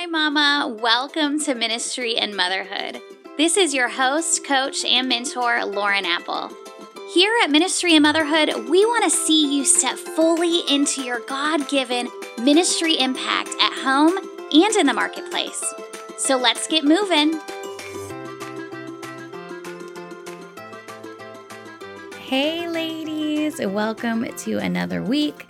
Hi, Mama. Welcome to Ministry and Motherhood. This is your host, coach, and mentor, Lauren Apple. Here at Ministry and Motherhood, we want to see you step fully into your God given ministry impact at home and in the marketplace. So let's get moving. Hey, ladies, welcome to another week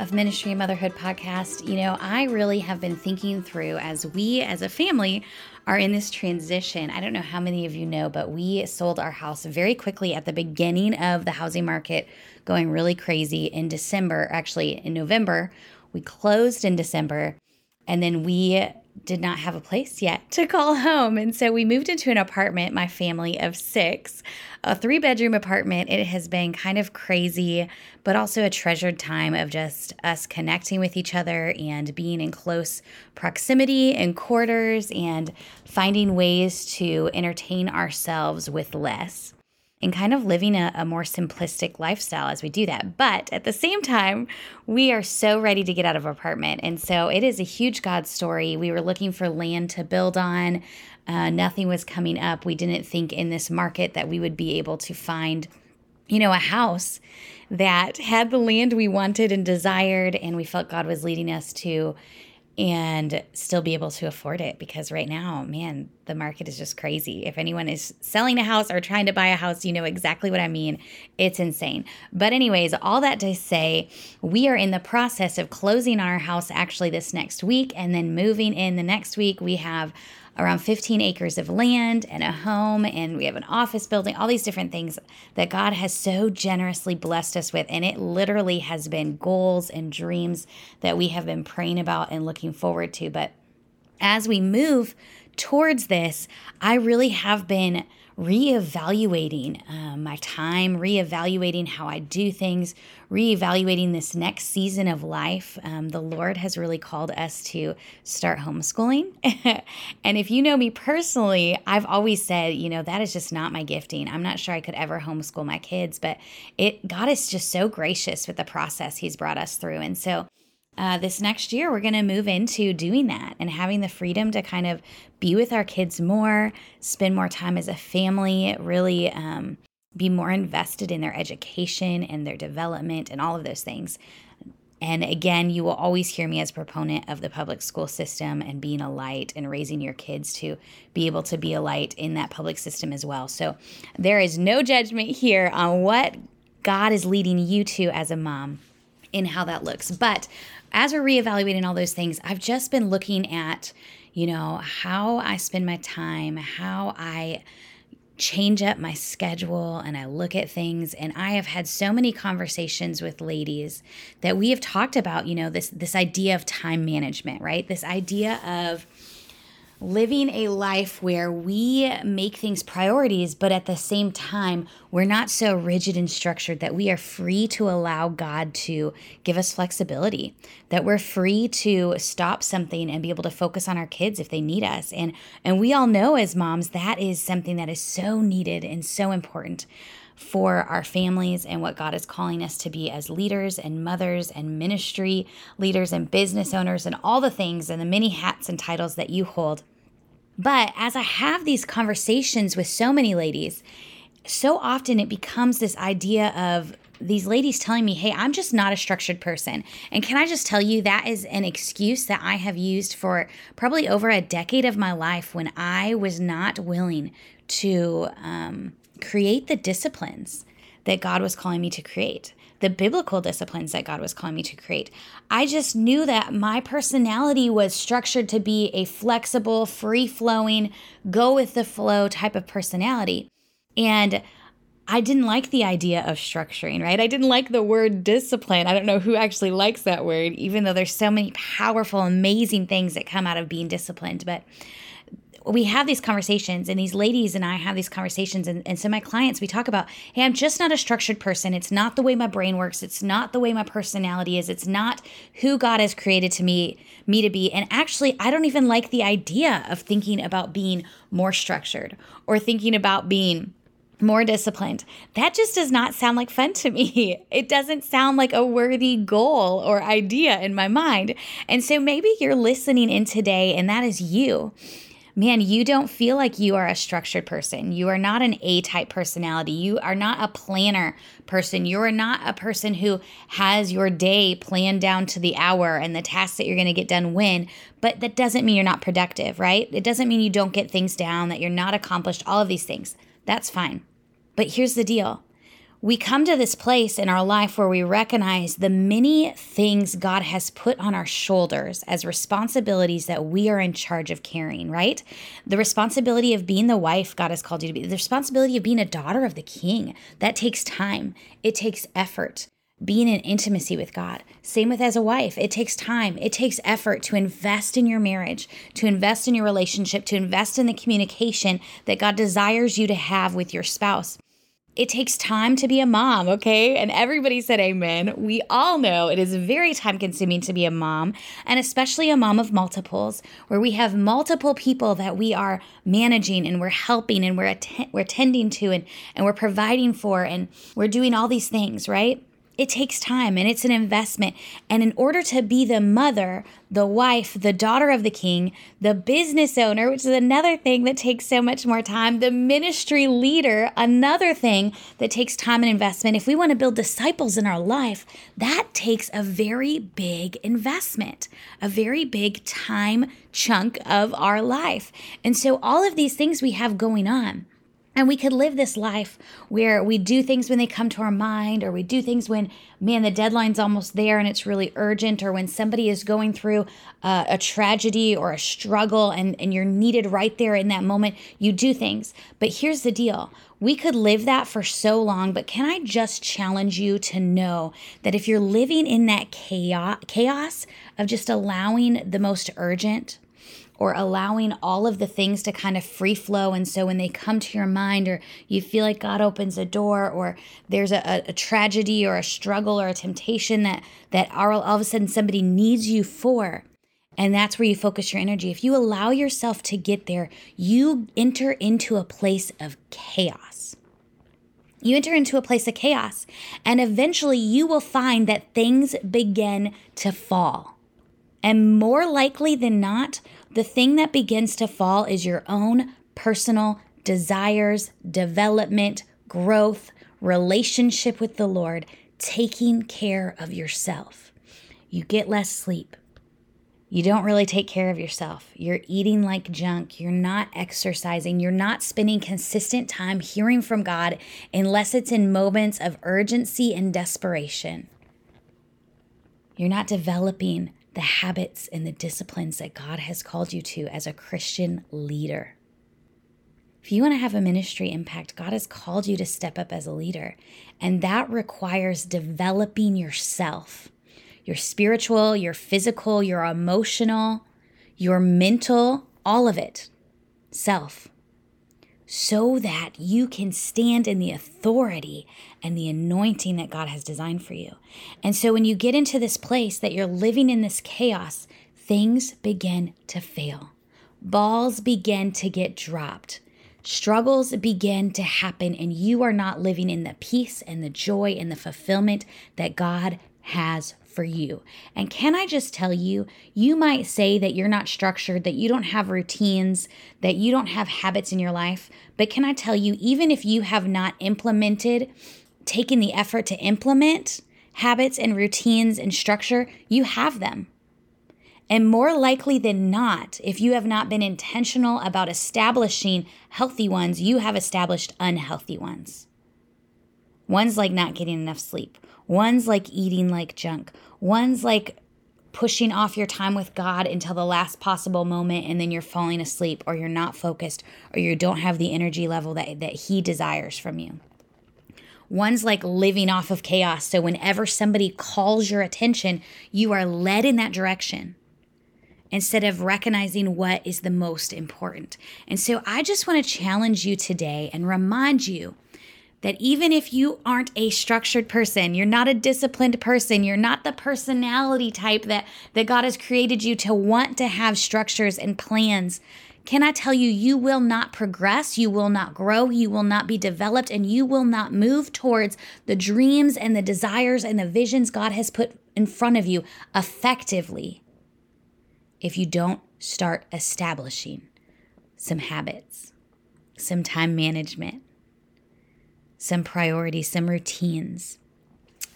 of Ministry and Motherhood podcast. You know, I really have been thinking through as we as a family are in this transition. I don't know how many of you know, but we sold our house very quickly at the beginning of the housing market going really crazy in December, actually in November. We closed in December and then we did not have a place yet to call home. And so we moved into an apartment, my family of six, a three bedroom apartment. It has been kind of crazy, but also a treasured time of just us connecting with each other and being in close proximity and quarters and finding ways to entertain ourselves with less and kind of living a, a, more simplistic lifestyle as we do that. But at the same time, we are so ready to get out of our apartment. And so it is a huge God story. We were looking for land to build on. Uh, nothing was coming up. We didn't think in this market that we would be able to find, you know, a house that had the land we wanted and desired. And we felt God was leading us to and still be able to afford it because right now, man, the market is just crazy. If anyone is selling a house or trying to buy a house, you know exactly what I mean. It's insane. But, anyways, all that to say, we are in the process of closing our house actually this next week and then moving in the next week. We have around 15 acres of land and a home, and we have an office building, all these different things that God has so generously blessed us with. And it literally has been goals and dreams that we have been praying about and looking forward to. But as we move towards this, I really have been reevaluating um, my time, reevaluating how I do things, reevaluating this next season of life. Um, the Lord has really called us to start homeschooling. and if you know me personally, I've always said, you know, that is just not my gifting. I'm not sure I could ever homeschool my kids, but it God is just so gracious with the process He's brought us through. And so uh, this next year, we're going to move into doing that and having the freedom to kind of be with our kids more, spend more time as a family, really um, be more invested in their education and their development and all of those things. And again, you will always hear me as proponent of the public school system and being a light and raising your kids to be able to be a light in that public system as well. So there is no judgment here on what God is leading you to as a mom in how that looks. But as we're reevaluating all those things, I've just been looking at, you know, how I spend my time, how I change up my schedule and I look at things and I have had so many conversations with ladies that we have talked about, you know, this this idea of time management, right? This idea of living a life where we make things priorities, but at the same time, we're not so rigid and structured that we are free to allow God to give us flexibility, that we're free to stop something and be able to focus on our kids if they need us. And and we all know as moms that is something that is so needed and so important for our families and what God is calling us to be as leaders and mothers and ministry leaders and business owners and all the things and the many hats and titles that you hold. But as I have these conversations with so many ladies, so often it becomes this idea of these ladies telling me, hey, I'm just not a structured person. And can I just tell you, that is an excuse that I have used for probably over a decade of my life when I was not willing to um, create the disciplines that God was calling me to create, the biblical disciplines that God was calling me to create. I just knew that my personality was structured to be a flexible, free flowing, go with the flow type of personality. And I didn't like the idea of structuring, right? I didn't like the word discipline. I don't know who actually likes that word, even though there's so many powerful, amazing things that come out of being disciplined. But we have these conversations and these ladies and I have these conversations and, and so my clients we talk about hey I'm just not a structured person it's not the way my brain works it's not the way my personality is it's not who God has created to me me to be and actually I don't even like the idea of thinking about being more structured or thinking about being more disciplined. That just does not sound like fun to me. It doesn't sound like a worthy goal or idea in my mind. And so maybe you're listening in today and that is you man, you don't feel like you are a structured person. You are not an A type personality. You are not a planner person. You are not a person who has your day planned down to the hour and the tasks that you're going to get done when. But that doesn't mean you're not productive, right? It doesn't mean you don't get things down, that you're not accomplished, all of these things. That's fine. But here's the deal we come to this place in our life where we recognize the many things God has put on our shoulders as responsibilities that we are in charge of carrying, right? The responsibility of being the wife God has called you to be, the responsibility of being a daughter of the king. That takes time, it takes effort. Being in intimacy with God. Same with as a wife. It takes time. It takes effort to invest in your marriage, to invest in your relationship, to invest in the communication that God desires you to have with your spouse. It takes time to be a mom, okay? And everybody said amen. We all know it is very time consuming to be a mom, and especially a mom of multiples, where we have multiple people that we are managing and we're helping and we're, att- we're tending to and, and we're providing for and we're doing all these things, right? It takes time and it's an investment. And in order to be the mother, the wife, the daughter of the king, the business owner, which is another thing that takes so much more time, the ministry leader, another thing that takes time and investment. If we want to build disciples in our life, that takes a very big investment, a very big time chunk of our life. And so all of these things we have going on. And we could live this life where we do things when they come to our mind, or we do things when, man, the deadline's almost there and it's really urgent, or when somebody is going through uh, a tragedy or a struggle and, and you're needed right there in that moment. You do things. But here's the deal we could live that for so long, but can I just challenge you to know that if you're living in that chaos, chaos of just allowing the most urgent, or allowing all of the things to kind of free flow. And so when they come to your mind, or you feel like God opens a door, or there's a, a tragedy or a struggle or a temptation that that all of a sudden somebody needs you for, and that's where you focus your energy. If you allow yourself to get there, you enter into a place of chaos. You enter into a place of chaos, and eventually you will find that things begin to fall. And more likely than not, the thing that begins to fall is your own personal desires, development, growth, relationship with the Lord, taking care of yourself. You get less sleep. You don't really take care of yourself. You're eating like junk. You're not exercising. You're not spending consistent time hearing from God unless it's in moments of urgency and desperation. You're not developing the habits and the disciplines that God has called you to as a Christian leader. If you want to have a ministry impact, God has called you to step up as a leader, and that requires developing yourself your spiritual, your physical, your emotional, your mental, all of it. Self so that you can stand in the authority and the anointing that God has designed for you. And so when you get into this place that you're living in this chaos, things begin to fail. Balls begin to get dropped. Struggles begin to happen, and you are not living in the peace and the joy and the fulfillment that God has for you. And can I just tell you, you might say that you're not structured, that you don't have routines, that you don't have habits in your life. But can I tell you, even if you have not implemented, taken the effort to implement habits and routines and structure, you have them. And more likely than not, if you have not been intentional about establishing healthy ones, you have established unhealthy ones. One's like not getting enough sleep. One's like eating like junk. One's like pushing off your time with God until the last possible moment and then you're falling asleep or you're not focused or you don't have the energy level that, that He desires from you. One's like living off of chaos. So whenever somebody calls your attention, you are led in that direction instead of recognizing what is the most important. And so I just want to challenge you today and remind you that even if you aren't a structured person, you're not a disciplined person, you're not the personality type that, that God has created you to want to have structures and plans, can I tell you, you will not progress, you will not grow, you will not be developed, and you will not move towards the dreams and the desires and the visions God has put in front of you effectively if you don't start establishing some habits, some time management, some priorities, some routines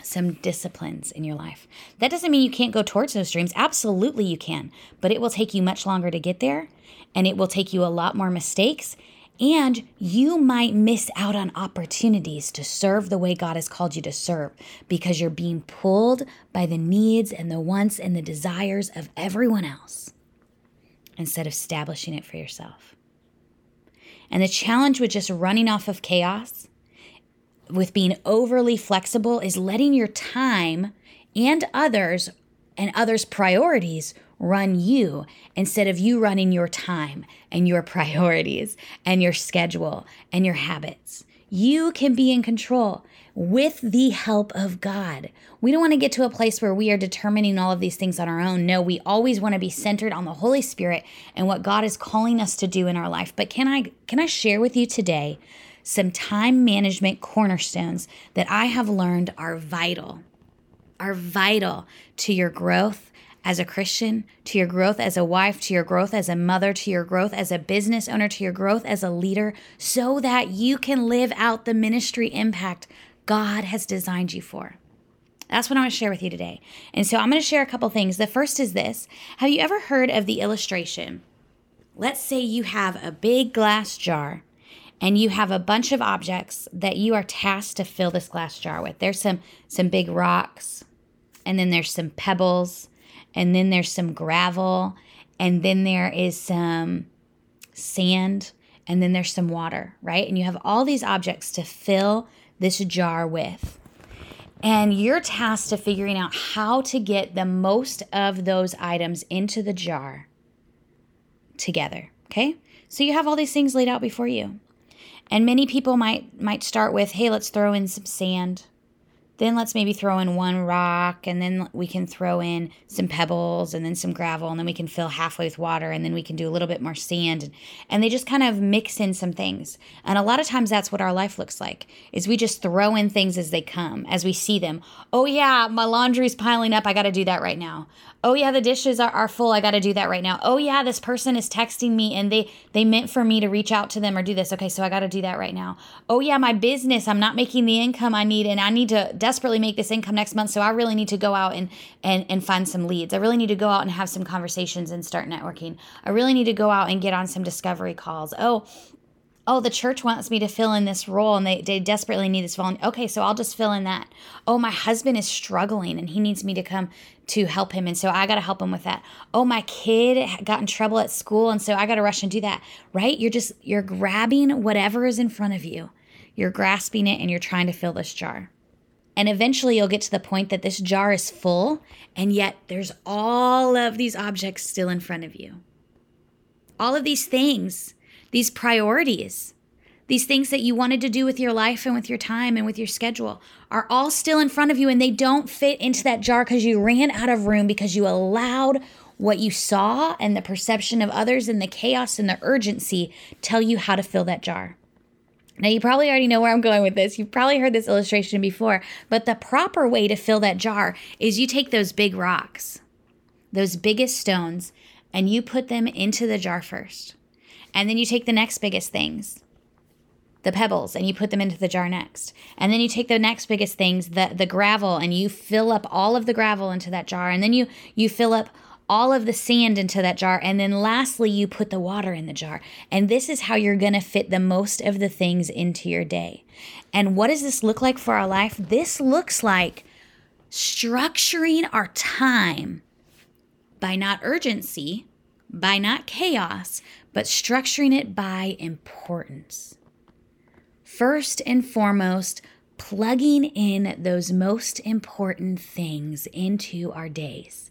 some disciplines in your life. That doesn't mean you can't go towards those dreams. Absolutely, you can, but it will take you much longer to get there and it will take you a lot more mistakes. And you might miss out on opportunities to serve the way God has called you to serve because you're being pulled by the needs and the wants and the desires of everyone else instead of establishing it for yourself. And the challenge with just running off of chaos, with being overly flexible, is letting your time and others and others' priorities run you instead of you running your time and your priorities and your schedule and your habits. You can be in control with the help of God. We don't want to get to a place where we are determining all of these things on our own. No, we always want to be centered on the Holy Spirit and what God is calling us to do in our life. But can I can I share with you today some time management cornerstones that I have learned are vital. Are vital to your growth as a Christian, to your growth as a wife, to your growth as a mother, to your growth as a business owner, to your growth as a leader, so that you can live out the ministry impact God has designed you for. That's what I want to share with you today. And so I'm going to share a couple things. The first is this Have you ever heard of the illustration? Let's say you have a big glass jar and you have a bunch of objects that you are tasked to fill this glass jar with. There's some some big rocks, and then there's some pebbles, and then there's some gravel, and then there is some sand, and then there's some water, right? And you have all these objects to fill this jar with. And you're tasked to figuring out how to get the most of those items into the jar together, okay? So you have all these things laid out before you. And many people might might start with, "Hey, let's throw in some sand." Then let's maybe throw in one rock and then we can throw in some pebbles and then some gravel and then we can fill halfway with water and then we can do a little bit more sand and, they just kind of mix in some things. And a lot of times that's what our life looks like. Is we just throw in things as they come, as we see them. Oh yeah, my laundry's piling up, I got to do that right now. Oh yeah, the dishes are, are full, I got to do that right now. Oh yeah, this person is texting me and they they meant for me to reach out to them or do this. Okay, so I got to do that right now. Oh yeah, my business, I'm not making the income I need and I need to desperately make this income next month. So I really need to go out and, and, and find some leads. I really need to go out and have some conversations and start networking. I really need to go out and get on some discovery calls. Oh, oh, the church wants me to fill in this role and they, they desperately need this volunteer. Okay, so I'll just fill in that. Oh, my husband is struggling and he needs me to come to help him. And so I got to help him with that. Oh, my kid got in trouble at school. And so I got to rush and do that, right? You're just, you're grabbing whatever is in front of you. You're grasping it and you're trying to fill this jar. And eventually you'll get to the point that this jar is full, and yet there's all of these objects still in front of you. All of these things, these priorities, these things that you wanted to do with your life and with your time and with your schedule are all still in front of you, and they don't fit into that jar because you ran out of room because you allowed what you saw and the perception of others and the chaos and the urgency tell you how to fill that jar. Now, you probably already know where I'm going with this. You've probably heard this illustration before, but the proper way to fill that jar is you take those big rocks, those biggest stones, and you put them into the jar first. And then you take the next biggest things, the pebbles, and you put them into the jar next. And then you take the next biggest things, the, the gravel, and you fill up all of the gravel into that jar. And then you you fill up all of the sand into that jar. And then lastly, you put the water in the jar. And this is how you're going to fit the most of the things into your day. And what does this look like for our life? This looks like structuring our time by not urgency, by not chaos, but structuring it by importance. First and foremost, plugging in those most important things into our days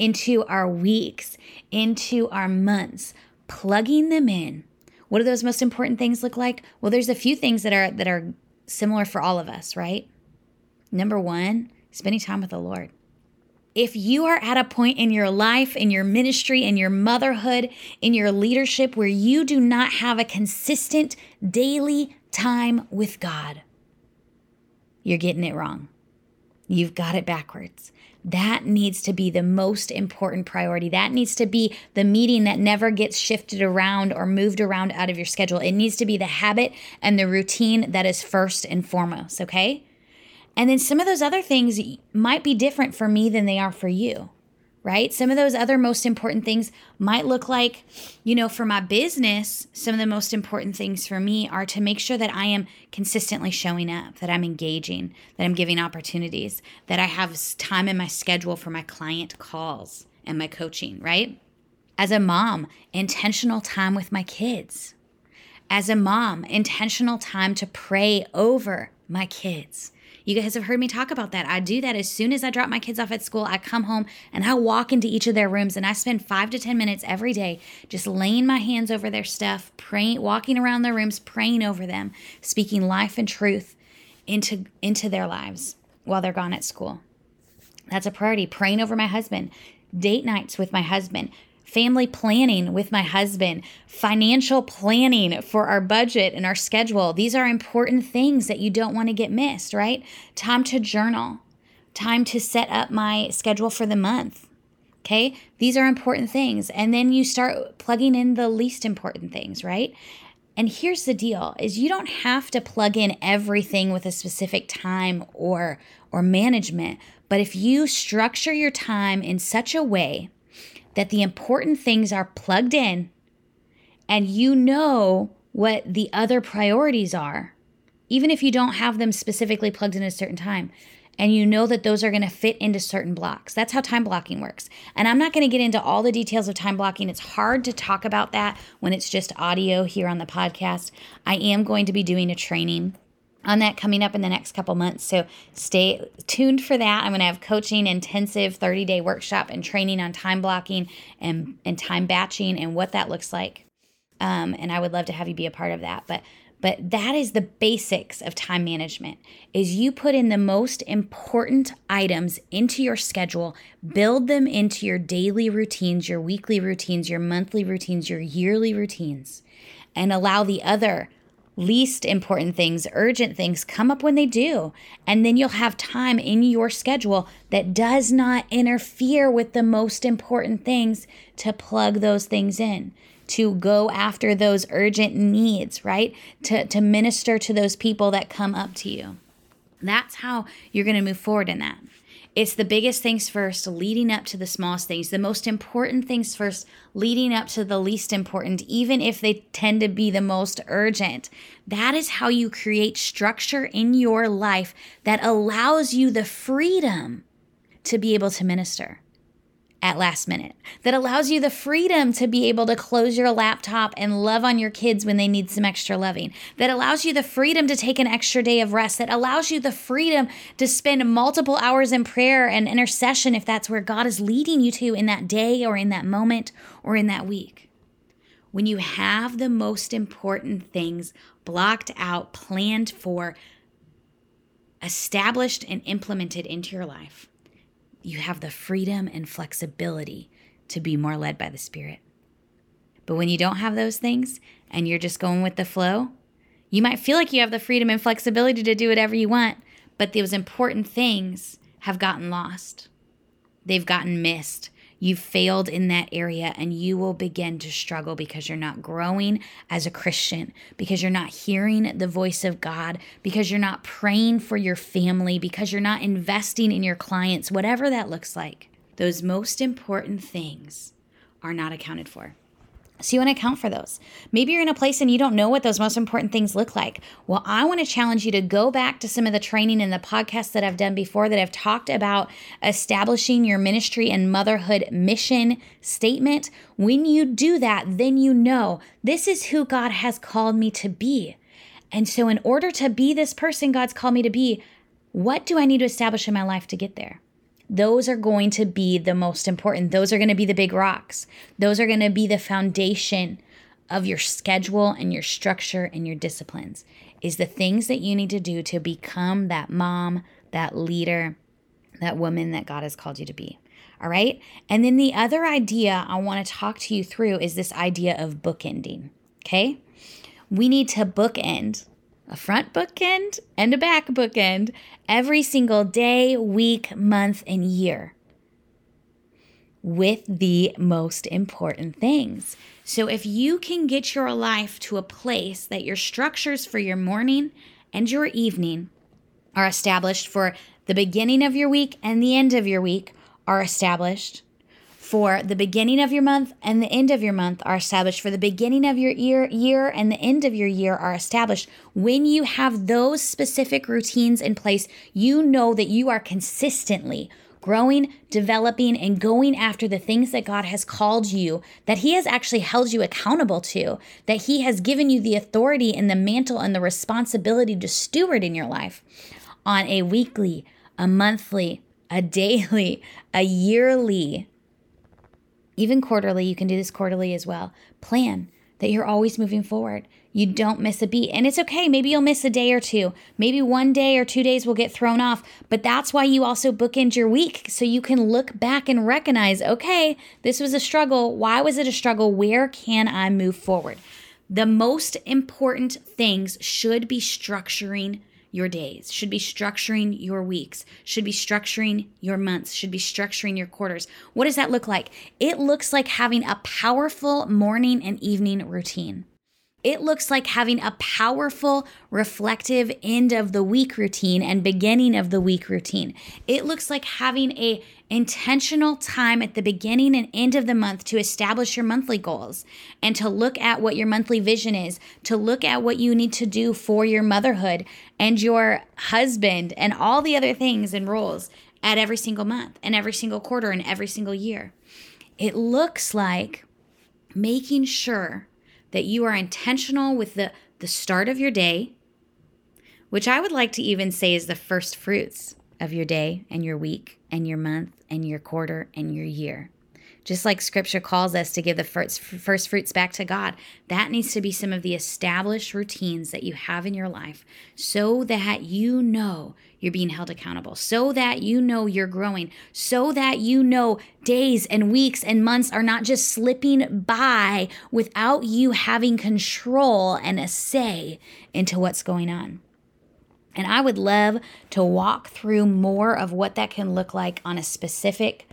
into our weeks, into our months, plugging them in. What do those most important things look like? Well, there's a few things that are that are similar for all of us, right? Number 1, spending time with the Lord. If you are at a point in your life, in your ministry, in your motherhood, in your leadership where you do not have a consistent daily time with God, you're getting it wrong. You've got it backwards. That needs to be the most important priority. That needs to be the meeting that never gets shifted around or moved around out of your schedule. It needs to be the habit and the routine that is first and foremost, okay? And then some of those other things might be different for me than they are for you right? Some of those other most important things might look like, you know, for my business, some of the most important things for me are to make sure that I am consistently showing up, that I'm engaging, that I'm giving opportunities, that I have time in my schedule for my client calls and my coaching, right? As a mom, intentional time with my kids. As a mom, intentional time to pray over my kids you guys have heard me talk about that. I do that as soon as I drop my kids off at school. I come home and I walk into each of their rooms and I spend five to 10 minutes every day just laying my hands over their stuff, praying, walking around their rooms, praying over them, speaking life and truth into, into their lives while they're gone at school. That's a priority. Praying over my husband, date nights with my husband, family planning with my husband, financial planning for our budget and our schedule. These are important things that you don't want to get missed, right? Time to journal, time to set up my schedule for the month. Okay, these are important things. And then you start plugging in the least important things, right? And here's the deal is you don't have to plug in everything with a specific time or or management, but if you structure your time in such a way that the important things are plugged in and you know what the other priorities are, even if you don't have them specifically plugged in at a certain time. And you know that those are going to fit into certain blocks. That's how time blocking works. And I'm not going to get into all the details of time blocking. It's hard to talk about that when it's just audio here on the podcast. I am going to be doing a training on that coming up in the next couple months. So stay tuned for that. I'm going to have coaching intensive 30 day workshop and training on time blocking and, and time batching and what that looks like. Um, and I would love to have you be a part of that. But but that is the basics of time management is you put in the most important items into your schedule build them into your daily routines your weekly routines your monthly routines your yearly routines and allow the other least important things, urgent things come up when they do. And then you'll have time in your schedule that does not interfere with the most important things to plug those things in, to go after those urgent needs, right? To, to minister to those people that come up to you. That's how you're going to move forward in that. It's the biggest things first, leading up to the smallest things, the most important things first, leading up to the least important, even if they tend to be the most urgent. That is how you create structure in your life that allows you the freedom to be able to minister at last minute, that allows you the freedom to be able to close your laptop and love on your kids when they need some extra loving, that allows you the freedom to take an extra day of rest, that allows you the freedom to spend multiple hours in prayer and intercession if that's where God is leading you to in that day or in that moment or in that week. When you have the most important things blocked out, planned for, established, and implemented into your life, you have the freedom and flexibility to be more led by the Spirit. But when you don't have those things and you're just going with the flow, you might feel like you have the freedom and flexibility to do whatever you want, but those important things have gotten lost. They've gotten missed You've failed in that area and you will begin to struggle because you're not growing as a Christian, because you're not hearing the voice of God, because you're not praying for your family, because you're not investing in your clients, whatever that looks like. Those most important things are not accounted for. So you want to account for those. Maybe you're in a place and you don't know what those most important things look like. Well, I want to challenge you to go back to some of the training and the podcasts that I've done before that have talked about establishing your ministry and motherhood mission statement. When you do that, then you know this is who God has called me to be. And so in order to be this person God's called me to be, what do I need to establish in my life to get there? Those are going to be the most important. Those are going to be the big rocks. Those are going to be the foundation of your schedule and your structure and your disciplines is the things that you need to do to become that mom, that leader, that woman that God has called you to be. All right. And then the other idea I want to talk to you through is this idea of bookending. Okay. We need to bookend a front bookend and a back bookend every single day, week, month, and year with the most important things. So, if you can get your life to a place that your structures for your morning and your evening are established for the beginning of your week and the end of your week are established for the beginning of your month and the end of your month are established. For the beginning of your year year and the end of your year are established. When you have those specific routines in place you know that you are consistently growing, developing, and going after the things that God has called you, that He has actually held you accountable to, that He has given you the authority and the mantle and the responsibility to steward in your life on a weekly, a monthly, a daily, a yearly, even quarterly. You can do this quarterly as well. Plan that you're always moving forward. You don't miss a beat. And it's okay. Maybe you'll miss a day or two. Maybe one day or two days will get thrown off. But that's why you also bookend your week so you can look back and recognize okay, this was a struggle. Why was it a struggle? Where can I move forward? The most important things should be structuring your days, should be structuring your weeks, should be structuring your months, should be structuring your quarters. What does that look like? It looks like having a powerful morning and evening routine. It looks like having a powerful, reflective end of the week routine and beginning of the week routine. It looks like having a intentional time at the beginning and end of the month to establish your monthly goals and to look at what your monthly vision is, to look at what you need to do for your motherhood and your husband and all the other things and roles at every single month and every single quarter and every single year. It looks like making sure that you are intentional with the, the start of your day, which I would like to even say is the first fruits of your day and your week and your month and your quarter and your year. Just like scripture calls us to give the first, first fruits back to God, that needs to be some of the established routines that you have in your life so that you know you're being held accountable, so that you know you're growing, so that you know days and weeks and months are not just slipping by without you having control and a say into what's going on. And I would love to walk through more of what that can look like on a specific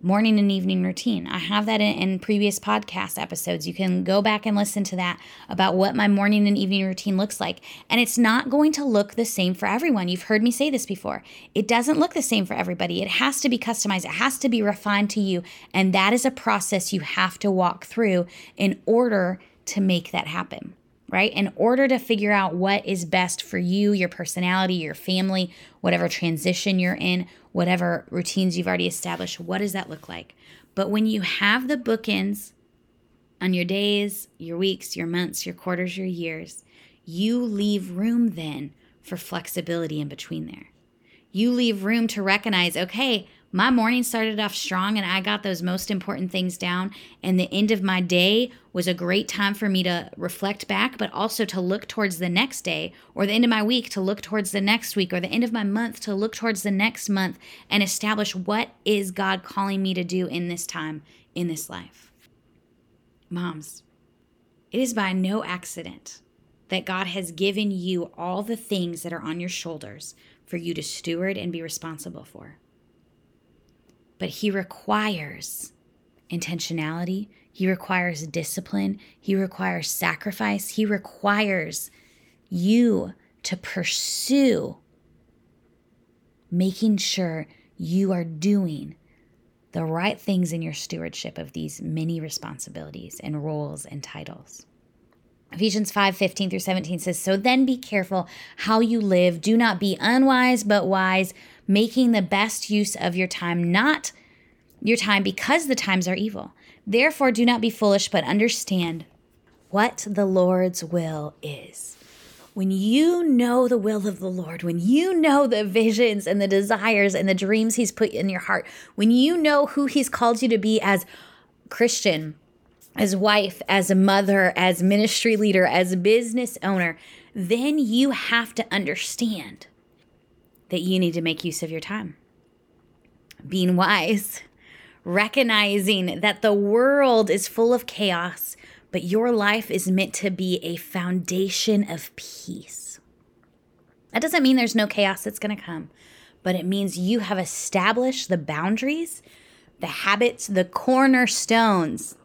morning and evening routine. I have that in, in, previous podcast episodes. You can go back and listen to that about what my morning and evening routine looks like. And it's not going to look the same for everyone. You've heard me say this before. It doesn't look the same for everybody. It has to be customized, it has to be refined to you. And that is a process you have to walk through in order to make that happen right? In order to figure out what is best for you, your personality, your family, whatever transition you're in, whatever routines you've already established, what does that look like? But when you have the bookends on your days, your weeks, your months, your quarters, your years, you leave room then for flexibility in between there. You leave room to recognize, okay, my morning started off strong and I got those most important things down. And the end of my day was a great time for me to reflect back, but also to look towards the next day or the end of my week to look towards the next week or the end of my month to look towards the next month and establish what is God calling me to do in this time, in this life. Moms, it is by no accident that God has given you all the things that are on your shoulders for you to steward and be responsible for but He requires intentionality, He requires discipline, He requires sacrifice, He requires you to pursue making sure you are doing the right things in your stewardship of these many responsibilities and roles and titles. Ephesians 5 15 through 17 says, So then be careful how you live. Do not be unwise, but wise, making the best use of your time, not your time because the times are evil. Therefore, do not be foolish, but understand what the Lord's will is. When you know the will of the Lord, when you know the visions and the desires and the dreams He's put in your heart, when you know who He's called you to be as Christian, as wife, as a mother, as ministry leader, as business owner, then you have to understand that you need to make use of your time. Being wise recognizing that the world is full of chaos, but your life is meant to be a foundation of peace. That doesn't mean there's no chaos that's going to come, but it means you have established the boundaries, the habits, the cornerstones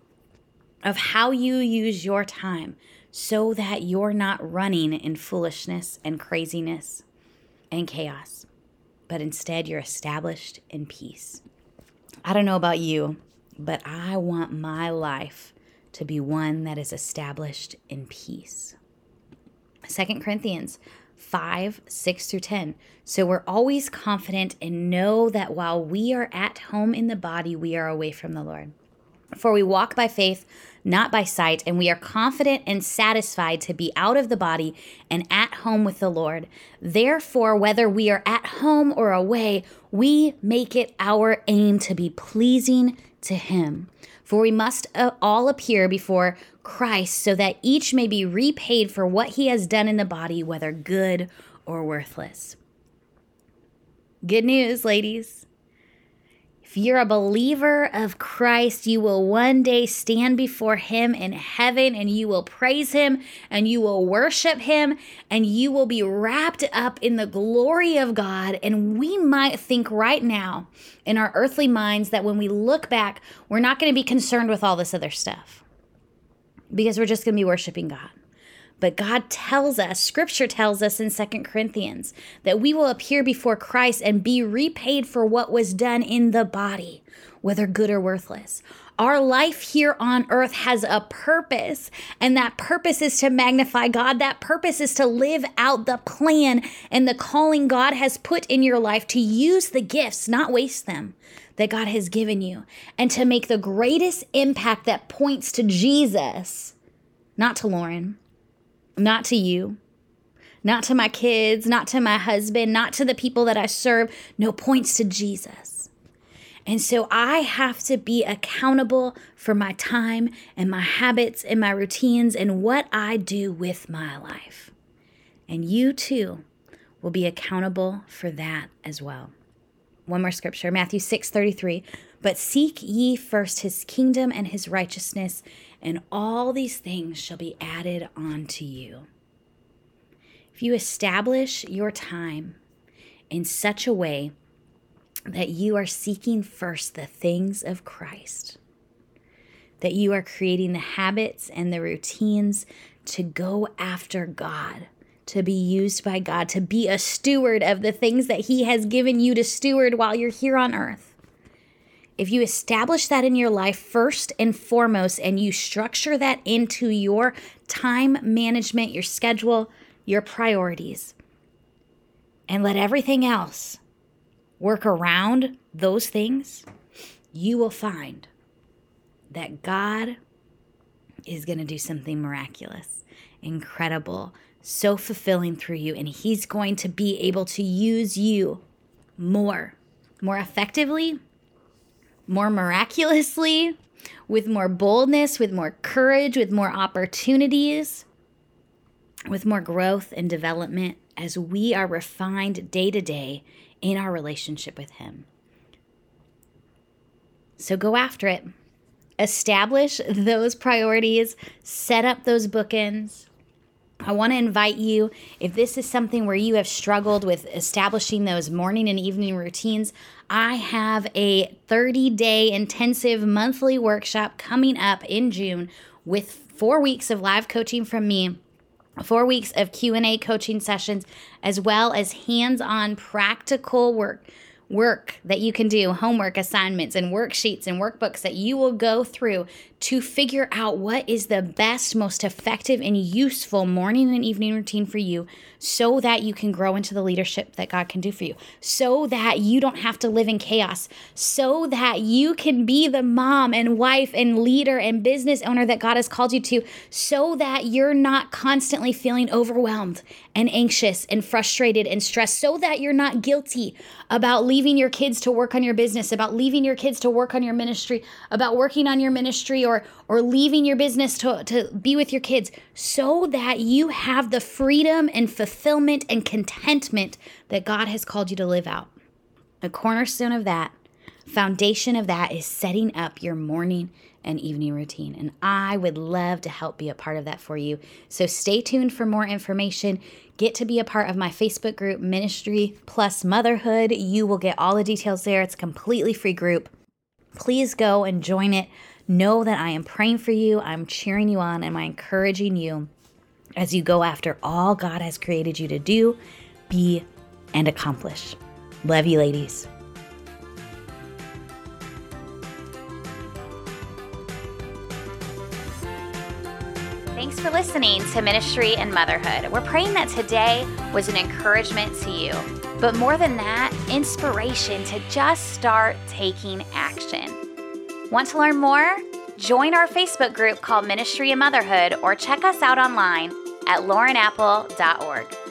of how you use your time so that you're not running in foolishness and craziness and chaos, but instead you're established in peace. I don't know about you, but I want my life to be one that is established in peace. Second Corinthians 5, 6 through 10. So we're always confident and know that while we are at home in the body, we are away from the Lord. For we walk by faith, not by sight, and we are confident and satisfied to be out of the body and at home with the Lord. Therefore, whether we are at home or away, we make it our aim to be pleasing to Him. For we must uh, all appear before Christ so that each may be repaid for what he has done in the body, whether good or worthless. Good news, ladies. If you're a believer of Christ, you will one day stand before Him in heaven and you will praise Him and you will worship Him and you will be wrapped up in the glory of God. And we might think right now in our earthly minds that when we look back, we're not going to be concerned with all this other stuff because we're just going to be worshiping God. But God tells us, scripture tells us in Second Corinthians, that we will appear before Christ and be repaid for what was done in the body, whether good or worthless. Our life here on earth has a purpose, and that purpose is to magnify God. That purpose is to live out the plan and the calling God has put in your life to use the gifts, not waste them, that God has given you, and to make the greatest impact that points to Jesus, not to Lauren not to you, not to my kids, not to my husband, not to the people that I serve. No, points to Jesus. And so I have to be accountable for my time and my habits and my routines and what I do with my life. And you too will be accountable for that as well. One more scripture, Matthew 6 33. But seek ye first his kingdom and his righteousness, and all these things shall be added unto you. If you establish your time in such a way that you are seeking first the things of Christ, that you are creating the habits and the routines to go after God, to be used by God, to be a steward of the things that He has given you to steward while you're here on earth if you establish that in your life first and foremost, and you structure that into your time management, your schedule, your priorities, and let everything else work around those things, you will find that God is going to do something miraculous, incredible, so fulfilling through you. And He's going to be able to use you more, more effectively more miraculously, with more boldness, with more courage, with more opportunities, with more growth and development as we are refined day to day in our relationship with Him. So go after it. Establish those priorities, set up those bookends, I want to invite you, if this is something where you have struggled with establishing those morning and evening routines, I have a 30 day intensive monthly workshop coming up in June with four weeks of live coaching from me four weeks of q&a coaching sessions as well as hands-on practical work work that you can do, homework assignments and worksheets and workbooks that you will go through to figure out what is the best, most effective, and useful morning and evening routine for you so that you can grow into the leadership that God can do for you, so that you don't have to live in chaos, so that you can be the mom and wife and leader and business owner that God has called you to, so that you're not constantly feeling overwhelmed and anxious and frustrated and stressed, so that you're not guilty about leaving your kids to work on your business, about leaving your kids to work on your ministry, about working on your ministry or or leaving your business to, to be with your kids, so that you have the freedom and fulfillment and contentment that God has called you to live out. The cornerstone of that foundation of that is setting up your morning and evening routine. And I would love to help be a part of that for you. So stay tuned for more information. Get to be a part of my Facebook group, Ministry Plus Motherhood. You will get all the details there. It's a completely free group. Please go and join it. Know that I am praying for you, I'm cheering you on, and I'm encouraging you as you go after all God has created you to do, be, and accomplish. Love you, ladies. Thanks for listening to Ministry and Motherhood. We're praying that today was an encouragement to you, but more than that, inspiration to just start taking action. Want to learn more? Join our Facebook group called Ministry and Motherhood or check us out online at laurenapple.org.